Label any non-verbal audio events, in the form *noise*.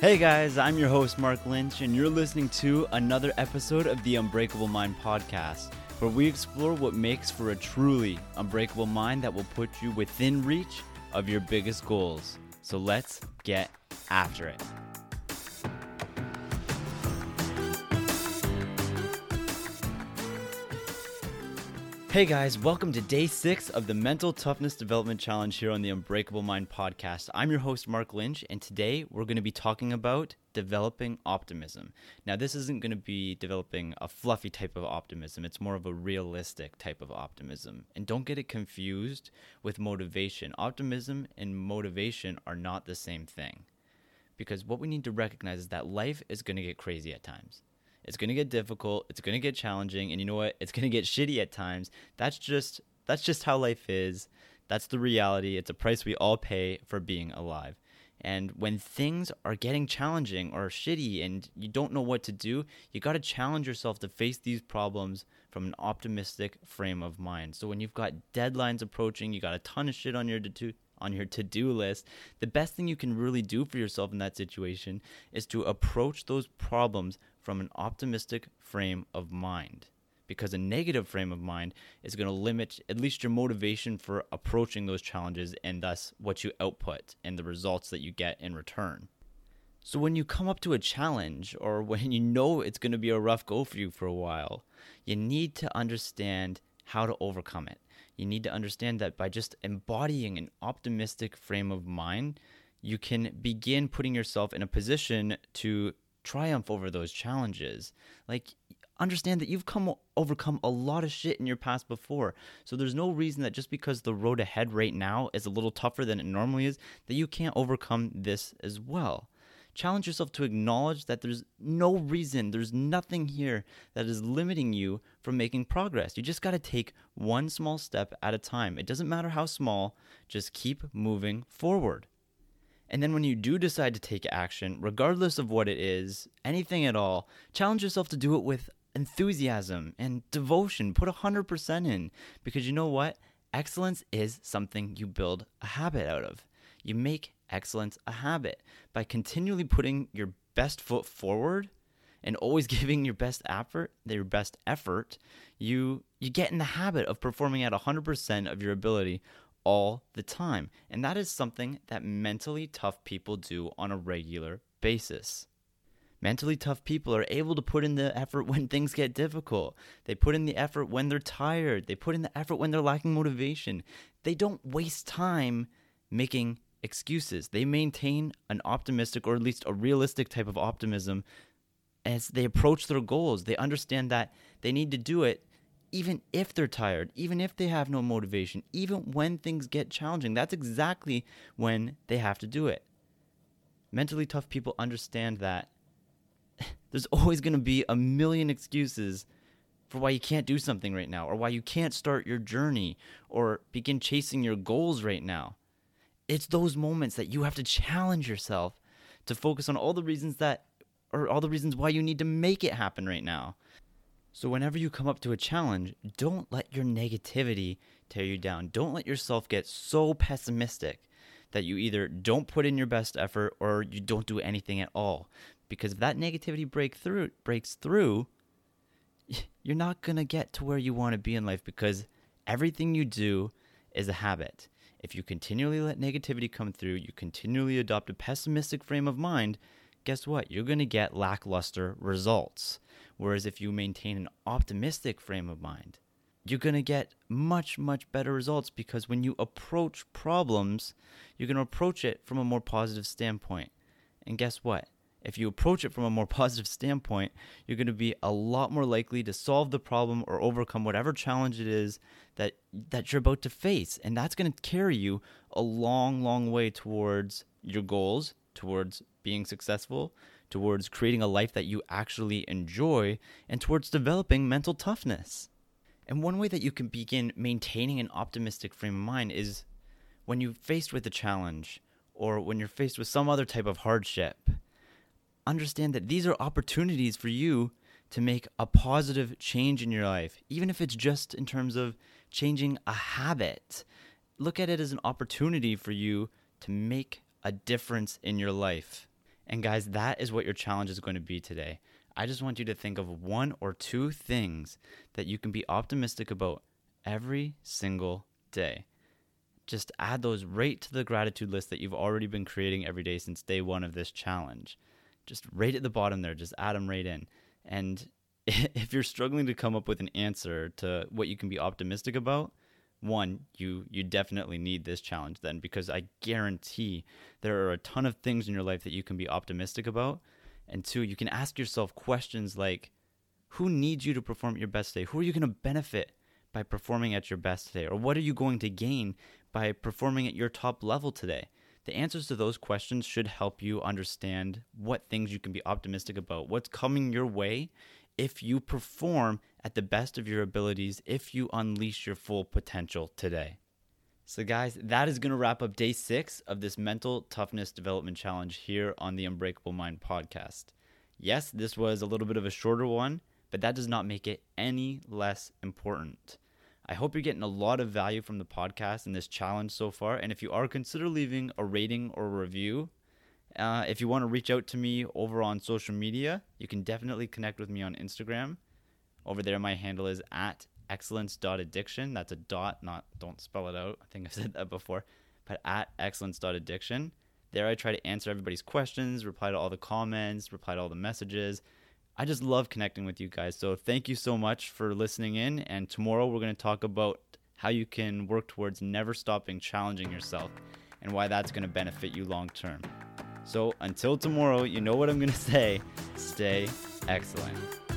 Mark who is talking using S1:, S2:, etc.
S1: Hey guys, I'm your host, Mark Lynch, and you're listening to another episode of the Unbreakable Mind podcast, where we explore what makes for a truly unbreakable mind that will put you within reach of your biggest goals. So let's get after it. Hey guys, welcome to day six of the Mental Toughness Development Challenge here on the Unbreakable Mind podcast. I'm your host, Mark Lynch, and today we're going to be talking about developing optimism. Now, this isn't going to be developing a fluffy type of optimism, it's more of a realistic type of optimism. And don't get it confused with motivation. Optimism and motivation are not the same thing. Because what we need to recognize is that life is going to get crazy at times it's going to get difficult. It's going to get challenging, and you know what? It's going to get shitty at times. That's just that's just how life is. That's the reality. It's a price we all pay for being alive. And when things are getting challenging or shitty and you don't know what to do, you got to challenge yourself to face these problems from an optimistic frame of mind. So when you've got deadlines approaching, you got a ton of shit on your to on your to-do list, the best thing you can really do for yourself in that situation is to approach those problems from an optimistic frame of mind because a negative frame of mind is going to limit at least your motivation for approaching those challenges and thus what you output and the results that you get in return. So when you come up to a challenge or *laughs* when you know it's going to be a rough go for you for a while, you need to understand how to overcome it. You need to understand that by just embodying an optimistic frame of mind, you can begin putting yourself in a position to triumph over those challenges. Like understand that you've come overcome a lot of shit in your past before. So there's no reason that just because the road ahead right now is a little tougher than it normally is that you can't overcome this as well. Challenge yourself to acknowledge that there's no reason, there's nothing here that is limiting you from making progress. You just got to take one small step at a time. It doesn't matter how small, just keep moving forward. And then when you do decide to take action, regardless of what it is, anything at all, challenge yourself to do it with enthusiasm and devotion. Put 100% in because you know what? Excellence is something you build a habit out of. You make excellence a habit by continually putting your best foot forward and always *laughs* giving your best effort, your best effort, you you get in the habit of performing at 100% of your ability all the time. And that is something that mentally tough people do on a regular basis. Mentally tough people are able to put in the effort when *laughs* things get difficult. They put in the effort when they're tired. They put in the effort when they're lacking motivation. They don't waste time making excuses. They maintain an optimistic or at least a realistic type of optimism as they approach their goals. They understand that they need to do it even if they're tired, even if they have no motivation, even when things get challenging, that's exactly when they have to do it. Mentally tough people understand that *laughs* there's always going to be a million excuses for why you can't do something right now, or why you can't start your journey or begin chasing your goals right now. It's those moments that you have to challenge yourself to focus on all the reasons that, or all the reasons why you need to make it happen right now. So, whenever you come up to a challenge, don't let your negativity tear you down. Don't let yourself get so pessimistic that you either don't put in your best effort or you don't do anything at all. Because if that negativity break through, breaks through, *laughs* you're not going to get to where you want to be in life because everything you do is a habit. If you continually let negativity come through, you continually adopt a pessimistic frame of mind, guess what? You're going to get lackluster results. Whereas if you maintain an optimistic frame of mind, you're going to get much, much better results because when you approach problems, you're going to approach it from a more positive standpoint. And guess what? If you approach it from a more *laughs* positive standpoint, you're going to be a lot more likely to solve the problem or overcome whatever challenge it is that that you're about to face. And that's going to carry you a long, long way towards your goals, towards being successful, towards creating a life that you actually enjoy, and towards developing mental toughness. And one way that you can begin maintaining an optimistic frame of mind is when you're faced with a challenge or when you're faced with some other type of hardship. Understand that these are opportunities for you to make a positive change in your life, even if it's just in terms of changing a habit. Look at it as an opportunity for you to make a difference in your life. And guys, that is what your challenge is going to be today. I just want you to think of one or two things that you can be optimistic about every single day. Just add those right to the gratitude list that you've already been creating every day since day one of this challenge. Just right at the bottom there, just add them right in. And *laughs* if you're struggling to come up with an answer to what you can be optimistic about, one, you you definitely need this challenge then because I guarantee there are a ton of things in your life that you can be optimistic about. And two, you can ask yourself questions like who needs you to perform at your best today? Who are you going to benefit by performing at your best today? Or what are you going to gain by performing at your top level today? The answers to those questions should help you understand what things you can be optimistic about, what's coming your way if you perform at the best of your abilities, if you unleash your full potential today. So, guys, that is going to wrap up day six of this mental toughness development challenge here on the Unbreakable Mind podcast. Yes, this was a little bit of a shorter one, but that does not make it any less important. I hope you're getting a lot of value from the podcast and this challenge so far. And if you are, consider leaving a rating or review uh, if you want to reach out to me over on social media, you can definitely connect with me on Instagram. Over there, my handle is at excellence.addiction. That's a dot, not don't spell it out. I think I've *laughs* said that before, but at excellence.addiction. There, I try to answer everybody's questions, reply to all the comments, reply to all the messages. I just love connecting with you guys. So, thank you so much for listening in. And tomorrow, we're going to talk about how you can work towards never stopping challenging yourself and why that's going to benefit you long term. So until tomorrow, you know what I'm going *laughs* to say stay excellent.